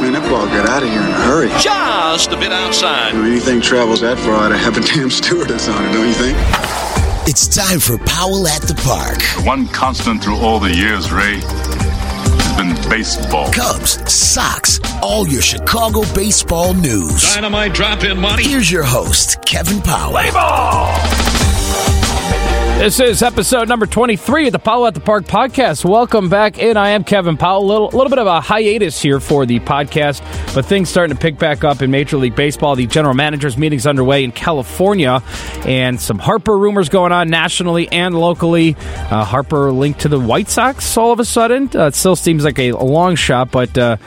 Man, that ball got out of here in a hurry. Just a bit outside. You know, anything travels that far, I'd have a damn stewardess on it, don't you think? It's time for Powell at the Park. One constant through all the years, Ray, has been baseball. Cubs, Sox, all your Chicago baseball news. Dynamite drop in money. Here's your host, Kevin Powell. Play ball! This is episode number 23 of the Powell at the Park podcast. Welcome back in. I am Kevin Powell. A little, little bit of a hiatus here for the podcast, but things starting to pick back up in Major League Baseball. The general managers meetings underway in California, and some Harper rumors going on nationally and locally. Uh, Harper linked to the White Sox all of a sudden. Uh, it still seems like a, long shot, but. Uh,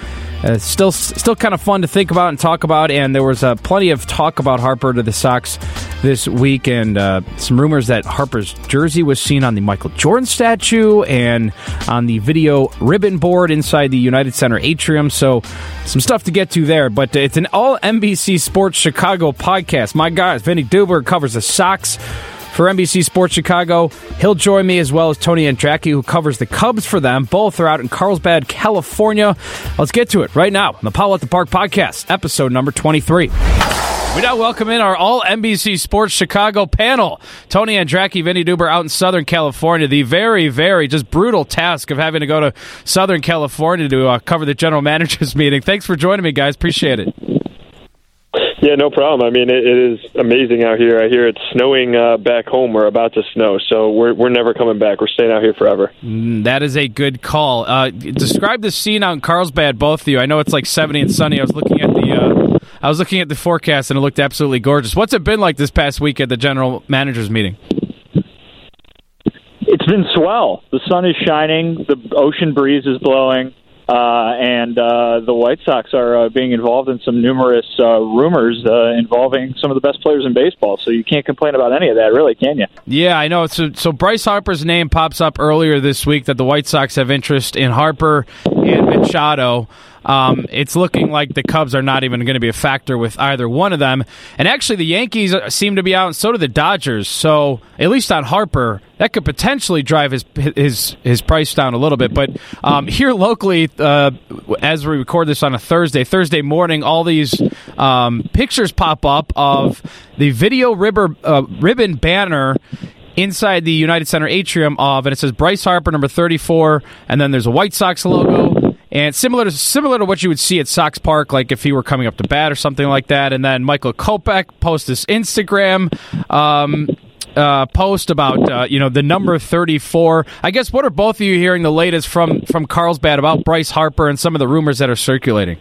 uh, still, still kind of fun to think about and talk about. And there was uh, plenty of talk about Harper to the Sox this week, and uh, some rumors that Harper's jersey was seen on the Michael Jordan statue and on the video ribbon board inside the United Center atrium. So, some stuff to get to there. But it's an all NBC Sports Chicago podcast. My guys, Vinny Duber, covers the Sox for NBC Sports Chicago. He'll join me as well as Tony Andracki, who covers the Cubs for them. Both are out in Carlsbad, California. Let's get to it right now on the Powell at the Park podcast, episode number 23. We now welcome in our all NBC Sports Chicago panel. Tony Andracki, Vinny Duber out in Southern California. The very, very just brutal task of having to go to Southern California to uh, cover the general managers meeting. Thanks for joining me, guys. Appreciate it. Yeah, no problem. I mean, it, it is amazing out here. I hear it's snowing uh, back home. We're about to snow, so we're we're never coming back. We're staying out here forever. Mm, that is a good call. Uh, describe the scene out in Carlsbad, both of you. I know it's like seventy and sunny. I was looking at the uh, I was looking at the forecast, and it looked absolutely gorgeous. What's it been like this past week at the general managers meeting? It's been swell. The sun is shining. The ocean breeze is blowing. Uh, and uh, the White Sox are uh, being involved in some numerous uh, rumors uh, involving some of the best players in baseball. So you can't complain about any of that, really, can you? Yeah, I know. So, so Bryce Harper's name pops up earlier this week that the White Sox have interest in Harper and Machado. Um, it's looking like the Cubs are not even going to be a factor with either one of them. And actually, the Yankees seem to be out, and so do the Dodgers. So at least on Harper, that could potentially drive his his his price down a little bit. But um, here locally, uh, as we record this on a Thursday, Thursday morning, all these um, pictures pop up of the video ribber, uh, ribbon banner inside the United Center atrium of, and it says Bryce Harper, number 34, and then there's a White Sox logo. And similar to similar to what you would see at Sox Park, like if he were coming up to bat or something like that. And then Michael Kopech posts this Instagram um, uh, post about uh, you know the number thirty four. I guess what are both of you hearing the latest from from Carlsbad about Bryce Harper and some of the rumors that are circulating?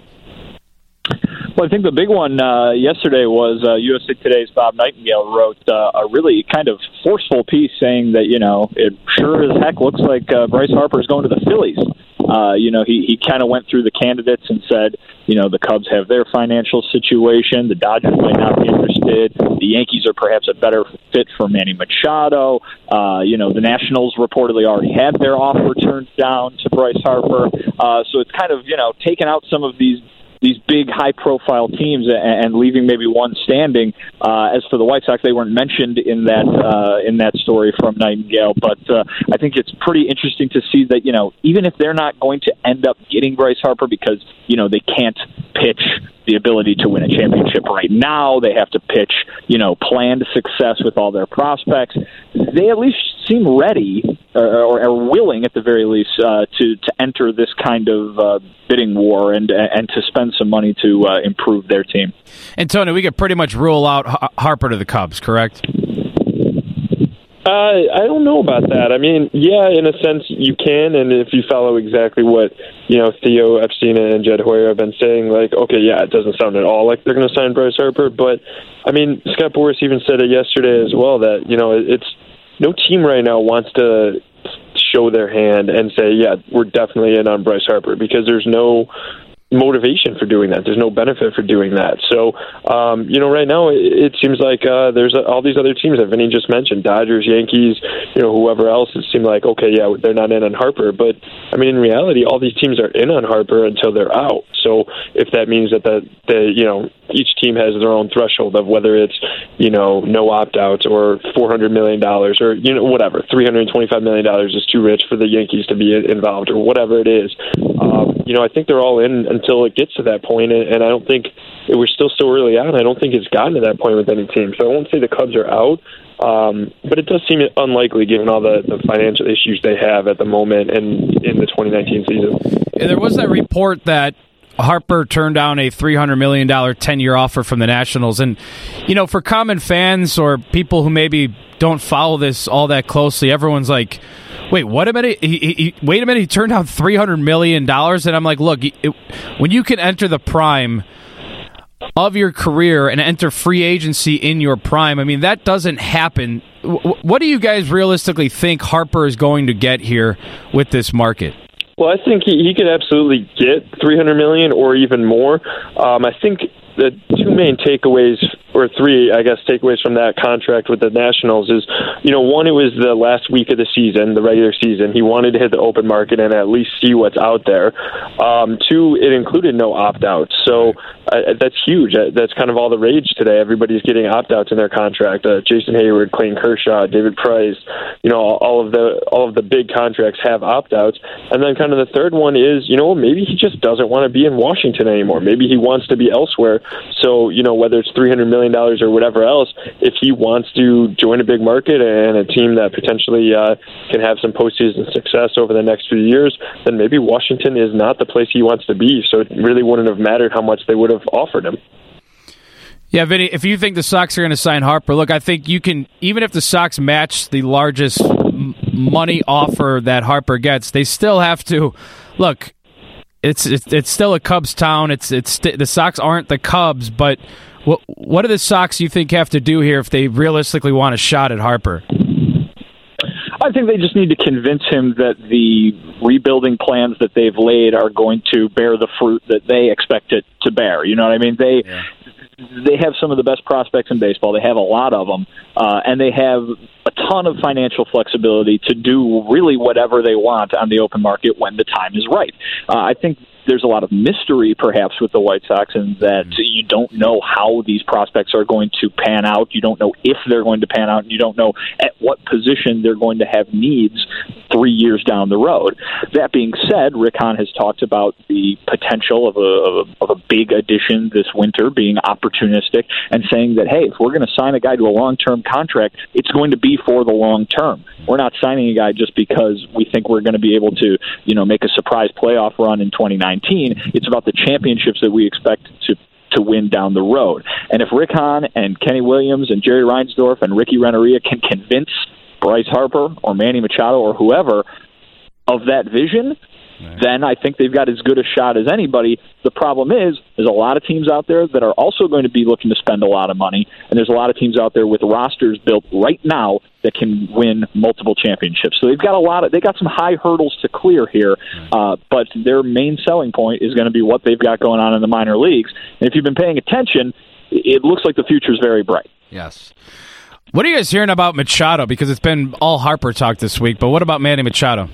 Well, I think the big one uh, yesterday was uh, USA Today's Bob Nightingale wrote uh, a really kind of forceful piece saying that you know it sure as heck looks like uh, Bryce Harper is going to the Phillies. Uh, you know, he, he kind of went through the candidates and said, you know, the Cubs have their financial situation. The Dodgers might not be interested. The Yankees are perhaps a better fit for Manny Machado. Uh, you know, the Nationals reportedly already had their offer turned down to Bryce Harper. Uh, so it's kind of, you know, taken out some of these these big high profile teams and, and leaving maybe one standing. Uh, as for the White Sox, they weren't mentioned in that uh, in that story from Nightingale, but uh, I think it's pretty interesting to see that you know even if they're not going to end up getting Bryce Harper because you know they can't pitch the ability to win a championship right now. They have to pitch, you know, planned success with all their prospects. They at least seem ready or, or are willing, at the very least, uh, to to enter this kind of uh, bidding war and and to spend some money to uh, improve their team. And Tony, we could pretty much rule out Harper to the Cubs, correct? Uh, I don't know about that. I mean, yeah, in a sense you can, and if you follow exactly what you know Theo Epstein and Jed Hoyer have been saying, like, okay, yeah, it doesn't sound at all like they're going to sign Bryce Harper, but I mean, Scott Boras even said it yesterday as well that you know it's no team right now wants to show their hand and say, yeah, we're definitely in on Bryce Harper because there's no motivation for doing that. There's no benefit for doing that. So, um, you know, right now it, it seems like uh, there's all these other teams that Vinny just mentioned, Dodgers, Yankees, you know, whoever else. It seemed like okay, yeah, they're not in on Harper, but I mean, in reality, all these teams are in on Harper until they're out. So, if that means that the, the you know each team has their own threshold of whether it's you know no opt outs or four hundred million dollars or you know whatever three hundred twenty five million dollars is too rich for the Yankees to be involved or whatever it is. Um, you know, I think they're all in until it gets to that point, and, and I don't think we're still so early on. I don't think it's gotten to that point with any team. So I won't say the Cubs are out, um, but it does seem unlikely given all the, the financial issues they have at the moment and in the 2019 season. There was that report that Harper turned down a $300 million 10 year offer from the Nationals. And, you know, for common fans or people who maybe don't follow this all that closely, everyone's like, wait, what a minute? He, he, he, wait a minute. He turned down $300 million. And I'm like, look, it, when you can enter the prime of your career and enter free agency in your prime, I mean, that doesn't happen. What do you guys realistically think Harper is going to get here with this market? Well, I think he, he could absolutely get 300 million or even more. Um, I think the two main takeaways or three, I guess, takeaways from that contract with the Nationals is, you know, one, it was the last week of the season, the regular season. He wanted to hit the open market and at least see what's out there. Um, two, it included no opt outs. So uh, that's huge. Uh, that's kind of all the rage today. Everybody's getting opt outs in their contract. Uh, Jason Heyward, Clayton Kershaw, David Price, you know, all of the all of the big contracts have opt outs. And then kind of the third one is, you know, maybe he just doesn't want to be in Washington anymore. Maybe he wants to be elsewhere. So, you know, whether it's 300 million million dollars or whatever else, if he wants to join a big market and a team that potentially uh, can have some postseason success over the next few years, then maybe Washington is not the place he wants to be. So it really wouldn't have mattered how much they would have offered him. Yeah, Vinny, if you think the Sox are going to sign Harper, look, I think you can, even if the Sox match the largest money offer that Harper gets, they still have to, look, it's, it's, it's still a Cubs town. It's, it's, the Sox aren't the Cubs, but what what do the Sox you think have to do here if they realistically want a shot at Harper? I think they just need to convince him that the rebuilding plans that they've laid are going to bear the fruit that they expect it to bear. You know what I mean? They yeah. they have some of the best prospects in baseball. They have a lot of them, uh, and they have a ton of financial flexibility to do really whatever they want on the open market when the time is right. Uh, I think there's a lot of mystery perhaps with the White Sox and that mm-hmm. you don't know how these prospects are going to pan out. You don't know if they're going to pan out, and you don't know at what position they're going to have needs three years down the road. That being said, Rick Hahn has talked about the potential of a, of a, big addition this winter being opportunistic and saying that, hey, if we're going to sign a guy to a long term contract, it's going to be for the long term. We're not signing a guy just because we think we're going to be able to, you know, make a surprise playoff run in 2019. It's about the championships that we expect to to win down the road. And if Rick Hahn and Kenny Williams and Jerry Reinsdorf and Ricky Renteria can convince Bryce Harper or Manny Machado or whoever of that vision, then I think they've got as good a shot as anybody. The problem is, there's a lot of teams out there that are also going to be looking to spend a lot of money, and there's a lot of teams out there with rosters built right now that can win multiple championships. So they've got a lot of they got some high hurdles to clear here, uh, but their main selling point is going to be what they've got going on in the minor leagues. And if you've been paying attention, it looks like the future is very bright. Yes. What are you guys hearing about Machado? Because it's been all Harper talk this week, but what about Manny Machado?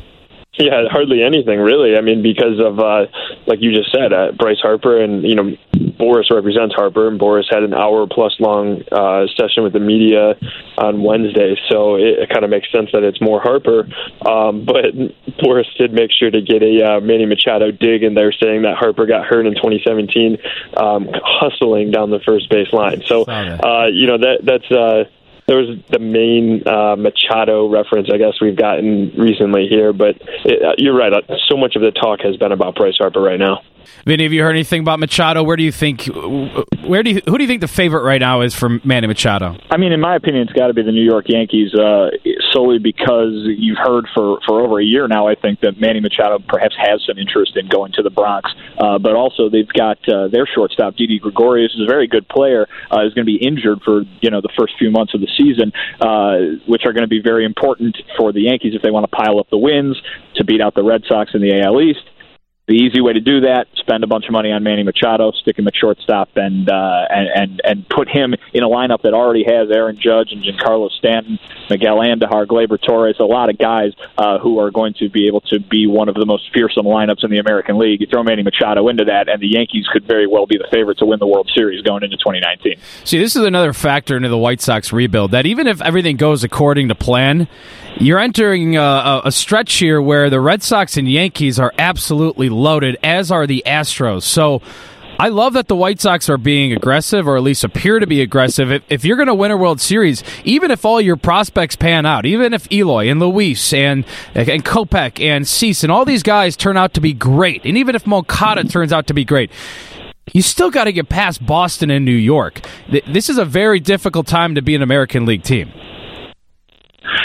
Yeah, hardly anything really. I mean, because of uh, like you just said, uh, Bryce Harper and you know Boras represents Harper, and Boras had an hour plus long uh, session with the media on Wednesday, so it, it kind of makes sense that it's more Harper. Um, but Boras did make sure to get a uh, Manny Machado dig in there, saying that Harper got hurt in 2017, um, hustling down the first base line. So uh, you know that that's. Uh, there was the main uh, Machado reference, I guess we've gotten recently here. But it, uh, you're right. Uh, so much of the talk has been about Bryce Harper right now. Vinny, have you heard anything about Machado? Where do you think? Where do you? Who do you think the favorite right now is for Manny Machado? I mean, in my opinion, it's got to be the New York Yankees, uh, solely because you've heard for for over a year now. I think that Manny Machado perhaps has some interest in going to the Bronx, uh, but also they've got uh, their shortstop Didi Gregorius is a very good player. Uh, is going to be injured for you know the first few months of the season, uh, which are going to be very important for the Yankees if they want to pile up the wins to beat out the Red Sox in the AL East. The easy way to do that: spend a bunch of money on Manny Machado, stick him at shortstop, and uh, and and and put him in a lineup that already has Aaron Judge and Giancarlo Stanton, Miguel Andujar, Gleyber Torres, a lot of guys uh, who are going to be able to be one of the most fearsome lineups in the American League. You throw Manny Machado into that, and the Yankees could very well be the favorite to win the World Series going into 2019. See, this is another factor into the White Sox rebuild that even if everything goes according to plan, you're entering a, a stretch here where the Red Sox and Yankees are absolutely loaded, as are the Astros. So I love that the White Sox are being aggressive, or at least appear to be aggressive. If, if you're going to win a World Series, even if all your prospects pan out, even if Eloy and Luis and and Kopech and Cease and all these guys turn out to be great, and even if Moncada turns out to be great, you still got to get past Boston and New York. This is a very difficult time to be an American League team.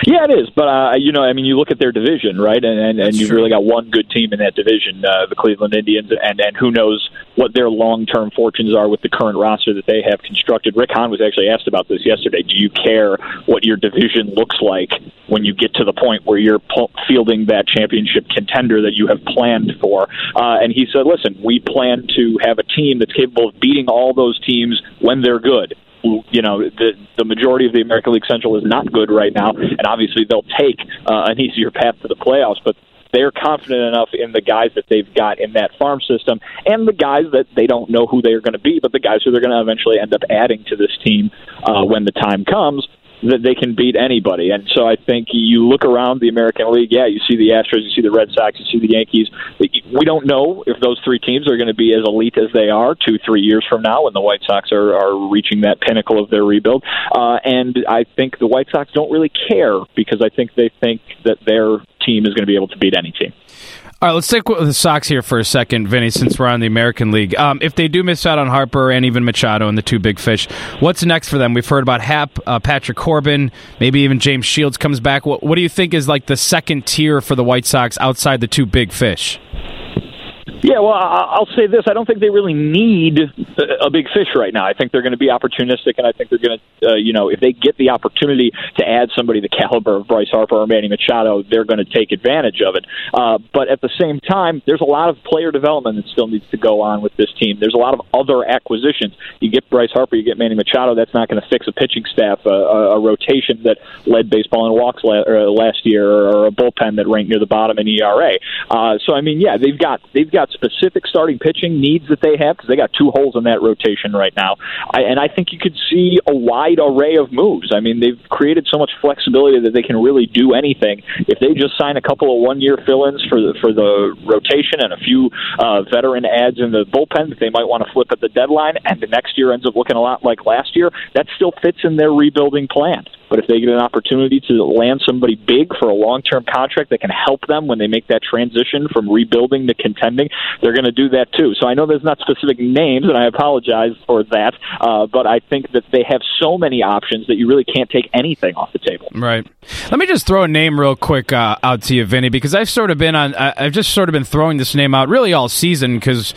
Yeah, it is. But uh, you know, I mean, you look at their division, right? And and, and you've really got one good team in that division, uh, the Cleveland Indians, and and who knows what their long term fortunes are with the current roster that they have constructed. Rick Hahn was actually asked about this yesterday. Do you care what your division looks like when you get to the point where you're fielding that championship contender that you have planned for? Uh, and he said, listen, we plan to have a team that's capable of beating all those teams when they're good you know the the majority of the American League Central is not good right now, and obviously they'll take uh, an easier path to the playoffs, but. They're confident enough in the guys that they've got in that farm system, and the guys that they don't know who they're going to be, but the guys who they're going to eventually end up adding to this team uh, when the time comes that they can beat anybody. And so I think you look around the American League, yeah, you see the Astros, you see the Red Sox, you see the Yankees. We don't know if those three teams are going to be as elite as they are two, three years from now when the White Sox are, are reaching that pinnacle of their rebuild. Uh, and I think the White Sox don't really care because I think they think that their team is going to be able to beat any team. All right, let's stick with the Sox here for a second, Vinny, since we're on the American League. Um, if they do miss out on Harper and even Machado and the two big fish, what's next for them? We've heard about Happ, uh, Patrick Corbin, maybe even James Shields comes back. What, what do you think is like the second tier for the White Sox outside the two big fish? Yeah, well, I'll say this: I don't think they really need a big fish right now. I think they're going to be opportunistic, and I think they're going to, uh, you know, if they get the opportunity to add somebody the caliber of Bryce Harper or Manny Machado, they're going to take advantage of it. Uh, but at the same time, there's a lot of player development that still needs to go on with this team. There's a lot of other acquisitions. You get Bryce Harper, you get Manny Machado. That's not going to fix a pitching staff, a, a, a rotation that led baseball in walks uh, last year, or a bullpen that ranked near the bottom in ERA. Uh, so I mean, yeah, they've got they've got specific starting pitching needs that they have because they got two holes in that rotation right now. I, and I think you could see a wide array of moves. I mean, they've created so much flexibility that they can really do anything. If they just sign a couple of one-year fill-ins for the for the rotation and a few uh, veteran ads in the bullpen that they might want to flip at the deadline, and the next year ends up looking a lot like last year, that still fits in their rebuilding plan. But if they get an opportunity to land somebody big for a long term contract that can help them when they make that transition from rebuilding to contending, they're going to do that too. So I know there's not specific names, and I apologize for that. Uh, but I think that they have so many options that you really can't take anything off the table. Right. Let me just throw a name real quick uh, out to you, Vinny, because I've sort of been on. I've just sort of been throwing this name out really all season because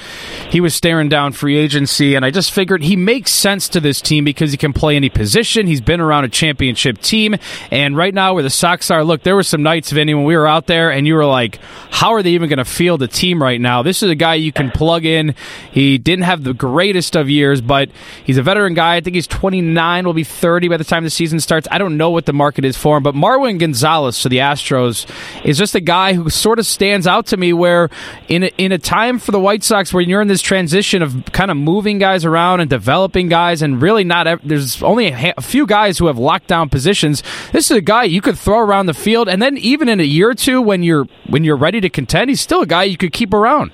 he was staring down free agency, and I just figured he makes sense to this team because he can play any position. He's been around a championship championship team. And right now, where the Sox are, look, there were some nights, Vinny, when we were out there and you were like, how are they even going to field a team right now? This is a guy you can plug in. He didn't have the greatest of years, but he's a veteran guy. I think he's 29, will be 30 by the time the season starts. I don't know what the market is for him, but Marwin Gonzalez for the Astros is just a guy who sort of stands out to me where in a, in a time for the White Sox where you're in this transition of kind of moving guys around and developing guys and really not there's only a, a few guys who have locked down positions. This is a guy you could throw around the field, and then even in a year or two, when you're when you're ready to contend, he's still a guy you could keep around.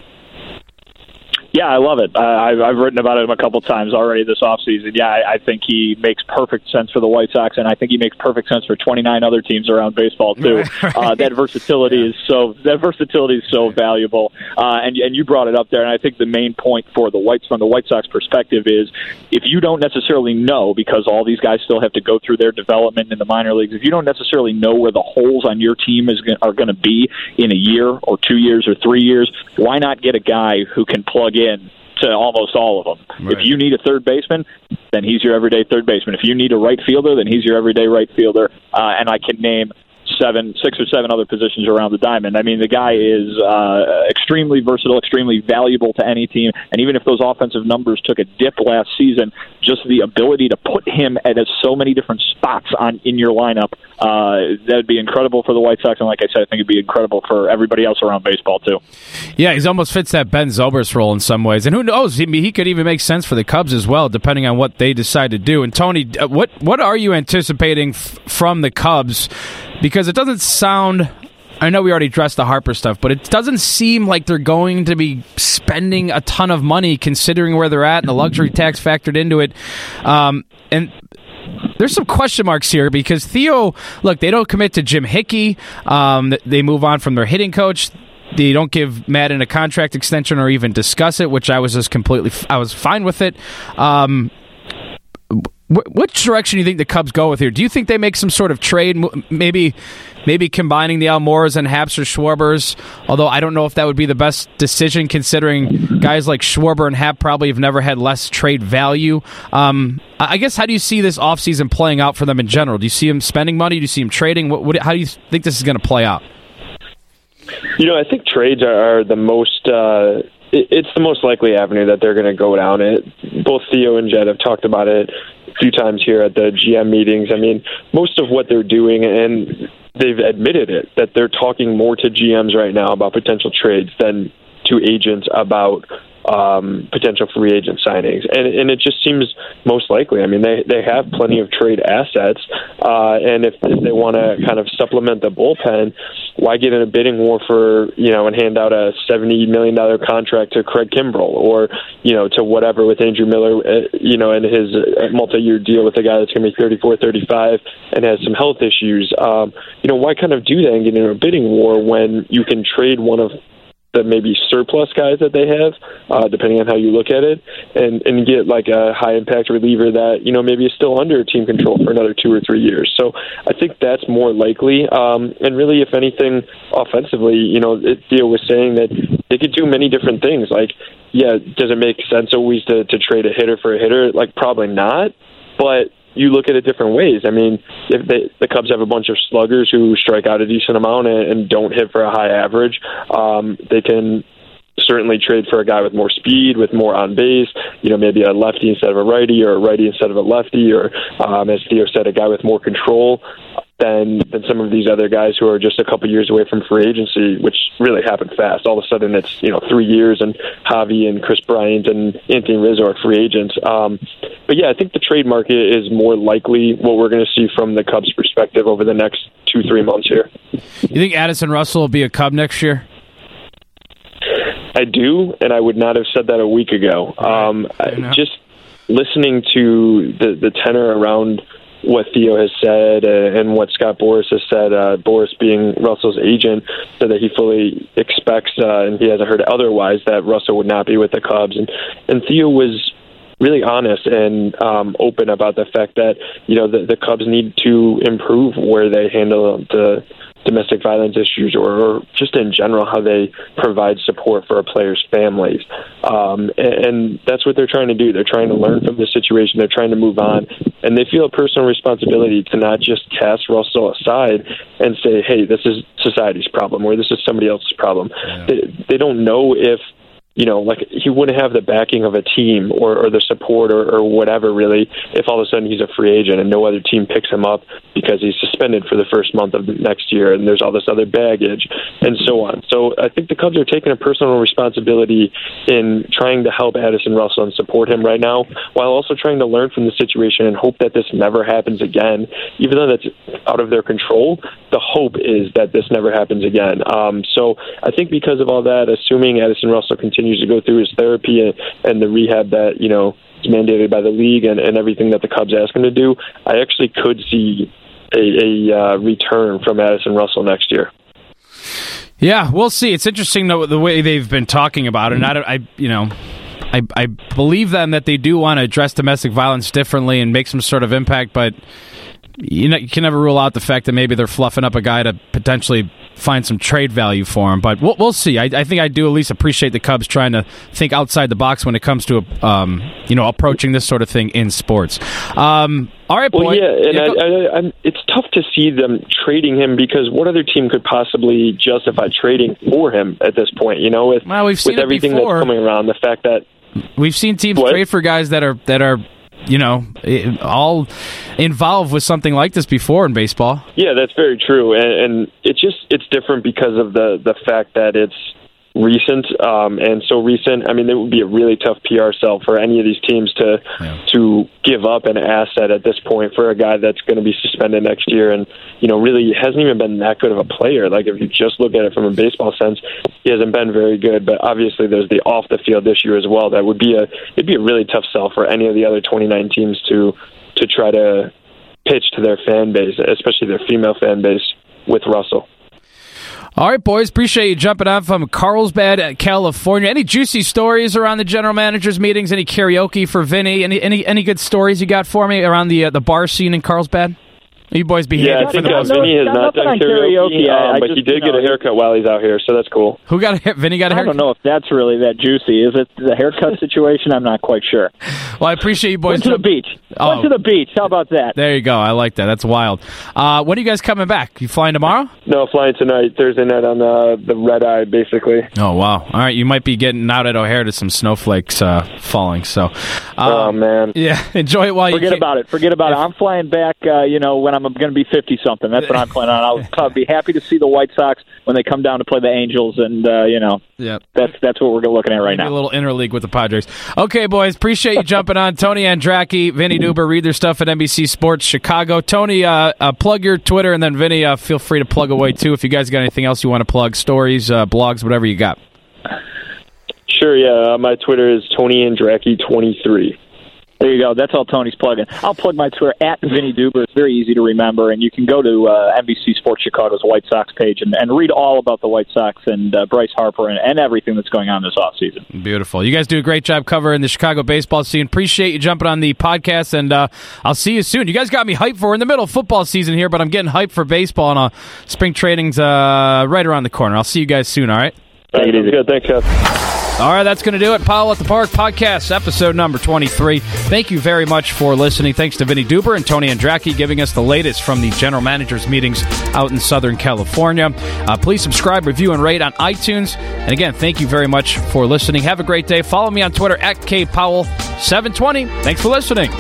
Yeah, I love it. Uh, I've, I've written about him a couple times already this offseason. Yeah, I, I think he makes perfect sense for the White Sox, and I think he makes perfect sense for 29 other teams around baseball too. Right. Uh, that versatility yeah. is so that versatility is so valuable. Uh, and and you brought it up there, and I think the main point for the Whites from the White Sox perspective is if you don't necessarily know because all these guys still have to go through their development in the minor leagues. If you don't necessarily know where the holes on your team is are going to be in a year or two years or three years, why not get a guy who can plug in in to almost all of them. Right. If you need a third baseman, then he's your everyday third baseman. If you need a right fielder, then he's your everyday right fielder. Uh, and I can name seven, six or seven other positions around the diamond. I mean, the guy is uh, extremely versatile, extremely valuable to any team. And even if those offensive numbers took a dip last season, just the ability to put him at so many different spots on in your lineup, uh, that would be incredible for the White Sox. And like I said, I think it'd be incredible for everybody else around baseball too. Yeah, he almost fits that Ben Zobrist role in some ways. And who knows? He, he could even make sense for the Cubs as well, depending on what they decide to do. And Tony, uh, what what are you anticipating f- from the Cubs? Because it doesn't sound I know we already addressed the Harper stuff, but it doesn't seem like they're going to be spending a ton of money considering where they're at and the luxury tax factored into it. Um, and there's some question marks here because Theo, look, they don't commit to Jim Hickey. Um, they move on from their hitting coach. They don't give Maddon a contract extension or even discuss it, which I was just completely, I was fine with it. Um, which direction do you think the Cubs go with here? Do you think they make some sort of trade, maybe, maybe combining the Almoras and Happs or Schwarbers? Although I don't know if that would be the best decision, considering guys like Schwarber and Happ probably have never had less trade value. Um, I guess how do you see this offseason playing out for them in general? Do you see them spending money? Do you see them trading? What, what, how do you think this is going to play out? You know, I think trades are, are the most. Uh, it's the most likely avenue that they're going to go down. It. Both Theo and Jed have talked about it a few times here at the GM meetings. I mean, most of what they're doing, and they've admitted it, that they're talking more to GMs right now about potential trades than to agents about um, potential free agent signings, and and it just seems most likely. I mean, they they have plenty of trade assets, uh, and if, if they want to kind of supplement the bullpen, why get in a bidding war for you know and hand out a seventy million dollar contract to Craig Kimbrel or you know to whatever with Andrew Miller, uh, you know, and his uh, multi year deal with a guy that's going to be thirty four, thirty five, and has some health issues. Um, you know, why kind of do that and get in a bidding war when you can trade one of the maybe surplus guys that they have, uh, depending on how you look at it, and and get like a high impact reliever that you know maybe is still under team control for another two or three years. So I think that's more likely. Um, and really, if anything, offensively, you know, Theo was saying that they could do many different things. Like, yeah, does it make sense always to to trade a hitter for a hitter? Like, probably not. But you look at it different ways. I mean, if they, the Cubs have a bunch of sluggers who strike out a decent amount and, and don't hit for a high average, um, they can certainly trade for a guy with more speed, with more on base. You know, maybe a lefty instead of a righty, or a righty instead of a lefty, or um, as Theo said, a guy with more control than than some of these other guys who are just a couple years away from free agency, which really happened fast. All of a sudden, it's you know three years, and Javy and Kris Bryant and Anthony Rizzo are free agents. Um, but yeah, I think the trade market is more likely what we're going to see from the Cubs' perspective over the next two three months here. You think Addison Russell will be a Cub next year? I do, and I would not have said that a week ago. Um, just listening to the the tenor around what Theo has said uh, and what Scott Boras has said. Uh, Boras being Russell's agent, said that he fully expects uh, and he hasn't heard otherwise that Russell would not be with the Cubs. And and Theo was really honest and um, open about the fact that you know the, the Cubs need to improve where they handle the domestic violence issues or, or just in general how they provide support for a players' families. Um, and, and that's what they're trying to do. They're trying to learn from the situation. They're trying to move on. And they feel a personal responsibility to not just cast Russell aside and say, hey, this is society's problem or this is somebody else's problem. Yeah. They, they don't know if you know, like he wouldn't have the backing of a team or, or the support or, or whatever really if all of a sudden he's a free agent and no other team picks him up because he's suspended for the first month of next year and there's all this other baggage and so on. So I think the Cubs are taking a personal responsibility in trying to help Addison Russell and support him right now while also trying to learn from the situation and hope that this never happens again. Even though that's out of their control, the hope is that this never happens again. Um, so I think because of all that, assuming Addison Russell continues continues to go through his therapy and, and the rehab that you know is mandated by the league and, and everything that the Cubs ask him to do, I actually could see a, a uh, return from Addison Russell next year. Yeah, we'll see. It's interesting though the way they've been talking about it. And I, I you know, I, I believe them that they do want to address domestic violence differently and make some sort of impact, but you know, you can never rule out the fact that maybe they're fluffing up a guy to potentially find some trade value for him. But we'll, we'll see. I, I, think I do at least appreciate the Cubs trying to think outside the box when it comes to um, you know approaching this sort of thing in sports. Um, all right, boy. Well, yeah, and yeah, I, I, it's tough to see them trading him because what other team could possibly justify trading for him at this point? You know, with well, we've with everything that's coming around, the fact that we've seen teams what? trade for guys that are that are you know, all involved with something like this before in baseball. Yeah, that's very true, and, and it's just it's different because of the the fact that it's recent um, and so recent. I mean, it would be a really tough PR sell for any of these teams to Yeah. to give up an asset at this point for a guy that's going to be suspended next year, and you know, really hasn't even been that good of a player. Like if you just look at it from a baseball sense, he hasn't been very good. But obviously, there's the off the field issue as well. That would be a it'd be a really tough sell for any of the other 29 teams to to try to pitch to their fan base, especially their female fan base, with Russell. All right, boys. Appreciate you jumping on from Carlsbad, California. Any juicy stories around the general managers meetings? Any karaoke for Vinny? Any any any good stories you got for me around the uh, the bar scene in Carlsbad? You boys behaved Yeah, I for think the uh, most no- Vinny has got not done on karaoke, karaoke. I- um, I but he did you get know, a haircut while he's out here, so that's cool. Who got a hair- Vinny got a I haircut? I don't know if that's really that juicy. Is it the haircut situation? I'm not quite sure. Well, I appreciate you boys. Went to the beach. Oh. Went to the beach. How about that? There you go. I like that. That's wild. Uh, when are you guys coming back? You flying tomorrow? No, flying tonight, Thursday night on the the red eye, basically. Oh wow! All right, you might be getting out at O'Hare to some snowflakes uh, falling. So, oh um, man, yeah, enjoy it while you Forget can. about it. Forget about it. I'm flying back. Uh, you know, when I'm going to be 50 something. That's what I'm planning on. I'll I'll be happy to see the White Sox when they come down to play the Angels, and uh, you know, Yeah, that's that's what we're looking at right Maybe a little interleague with the Padres. Okay, boys, appreciate you jumping on. Tony Andracki, Vinny Duber, read their stuff at NBC Sports Chicago. Tony, uh, uh, plug your Twitter, and then Vinny, uh, feel free to plug away too if you guys got anything else you want to plug, stories, uh, blogs, whatever you got. sure, yeah. Uh, my Twitter is Tony Andracki twenty three. There you go. That's all Tony's plugging. I'll plug my Twitter at Vinny Duber. It's very easy to remember, and you can go to uh, NBC Sports Chicago's White Sox page and, and read all about the White Sox and uh, Bryce Harper and, and everything that's going on this offseason. Beautiful. You guys do a great job covering the Chicago baseball scene. Appreciate you jumping on the podcast, and uh, I'll see you soon. You guys got me hyped for in the middle of football season here, but I'm getting hyped for baseball, and uh, spring training's uh, right around the corner. I'll see you guys soon. All right. Take it easy. Good, thanks, Kev. All right, that's going to do it. Powell at the Park podcast, episode number 23. Thank you very much for listening. Thanks to Vinny Duber and Tony Andracki giving us the latest from the general managers meetings out in Southern California. Uh, please subscribe, review, and rate on iTunes. And again, thank you very much for listening. Have a great day. Follow me on Twitter at kpowell720. Thanks for listening.